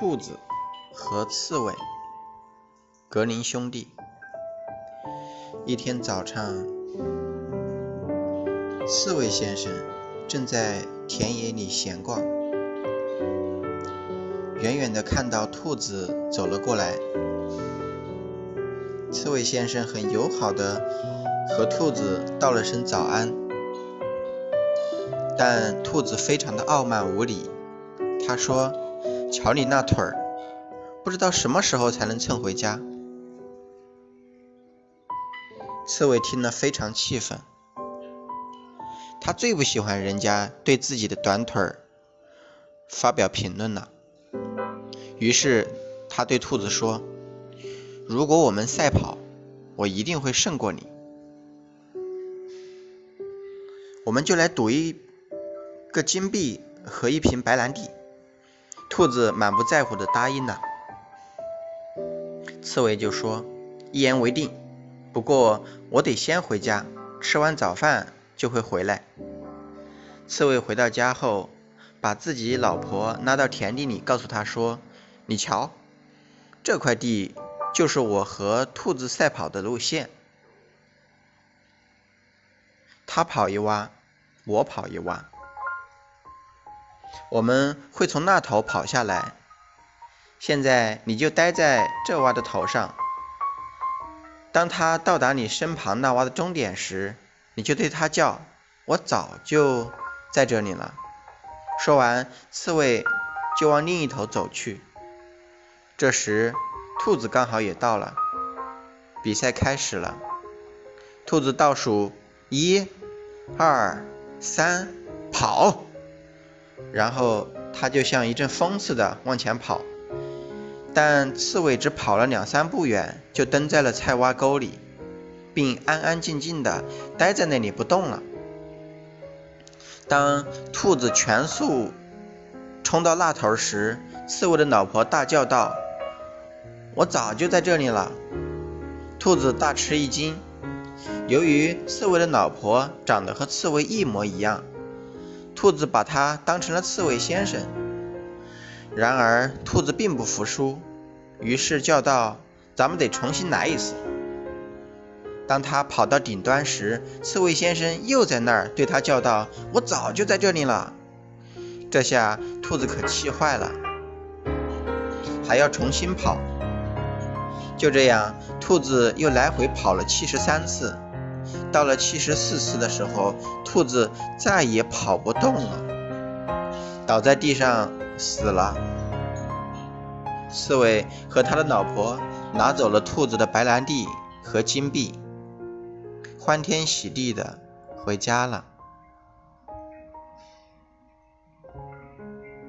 兔子和刺猬，格林兄弟。一天早上，刺猬先生正在田野里闲逛，远远的看到兔子走了过来。刺猬先生很友好的和兔子道了声早安，但兔子非常的傲慢无礼，他说。瞧你那腿儿，不知道什么时候才能蹭回家。刺猬听了非常气愤，他最不喜欢人家对自己的短腿儿发表评论了。于是他对兔子说：“如果我们赛跑，我一定会胜过你。我们就来赌一个金币和一瓶白兰地。”兔子满不在乎的答应了。刺猬就说：“一言为定，不过我得先回家，吃完早饭就会回来。”刺猬回到家后，把自己老婆拉到田地里，告诉她说：“你瞧，这块地就是我和兔子赛跑的路线。他跑一洼，我跑一洼。”我们会从那头跑下来。现在你就待在这洼的头上。当他到达你身旁那洼的终点时，你就对他叫：“我早就在这里了。”说完，刺猬就往另一头走去。这时，兔子刚好也到了。比赛开始了。兔子倒数：一、二、三，跑！然后他就像一阵风似的往前跑，但刺猬只跑了两三步远，就蹲在了菜洼沟里，并安安静静的待在那里不动了。当兔子全速冲到那头时，刺猬的老婆大叫道：“我早就在这里了！”兔子大吃一惊，由于刺猬的老婆长得和刺猬一模一样。兔子把它当成了刺猬先生，然而兔子并不服输，于是叫道：“咱们得重新来一次。”当他跑到顶端时，刺猬先生又在那儿对他叫道：“我早就在这里了。”这下兔子可气坏了，还要重新跑。就这样，兔子又来回跑了七十三次。到了七十四次的时候，兔子再也跑不动了，倒在地上死了。刺猬和他的老婆拿走了兔子的白兰地和金币，欢天喜地的回家了。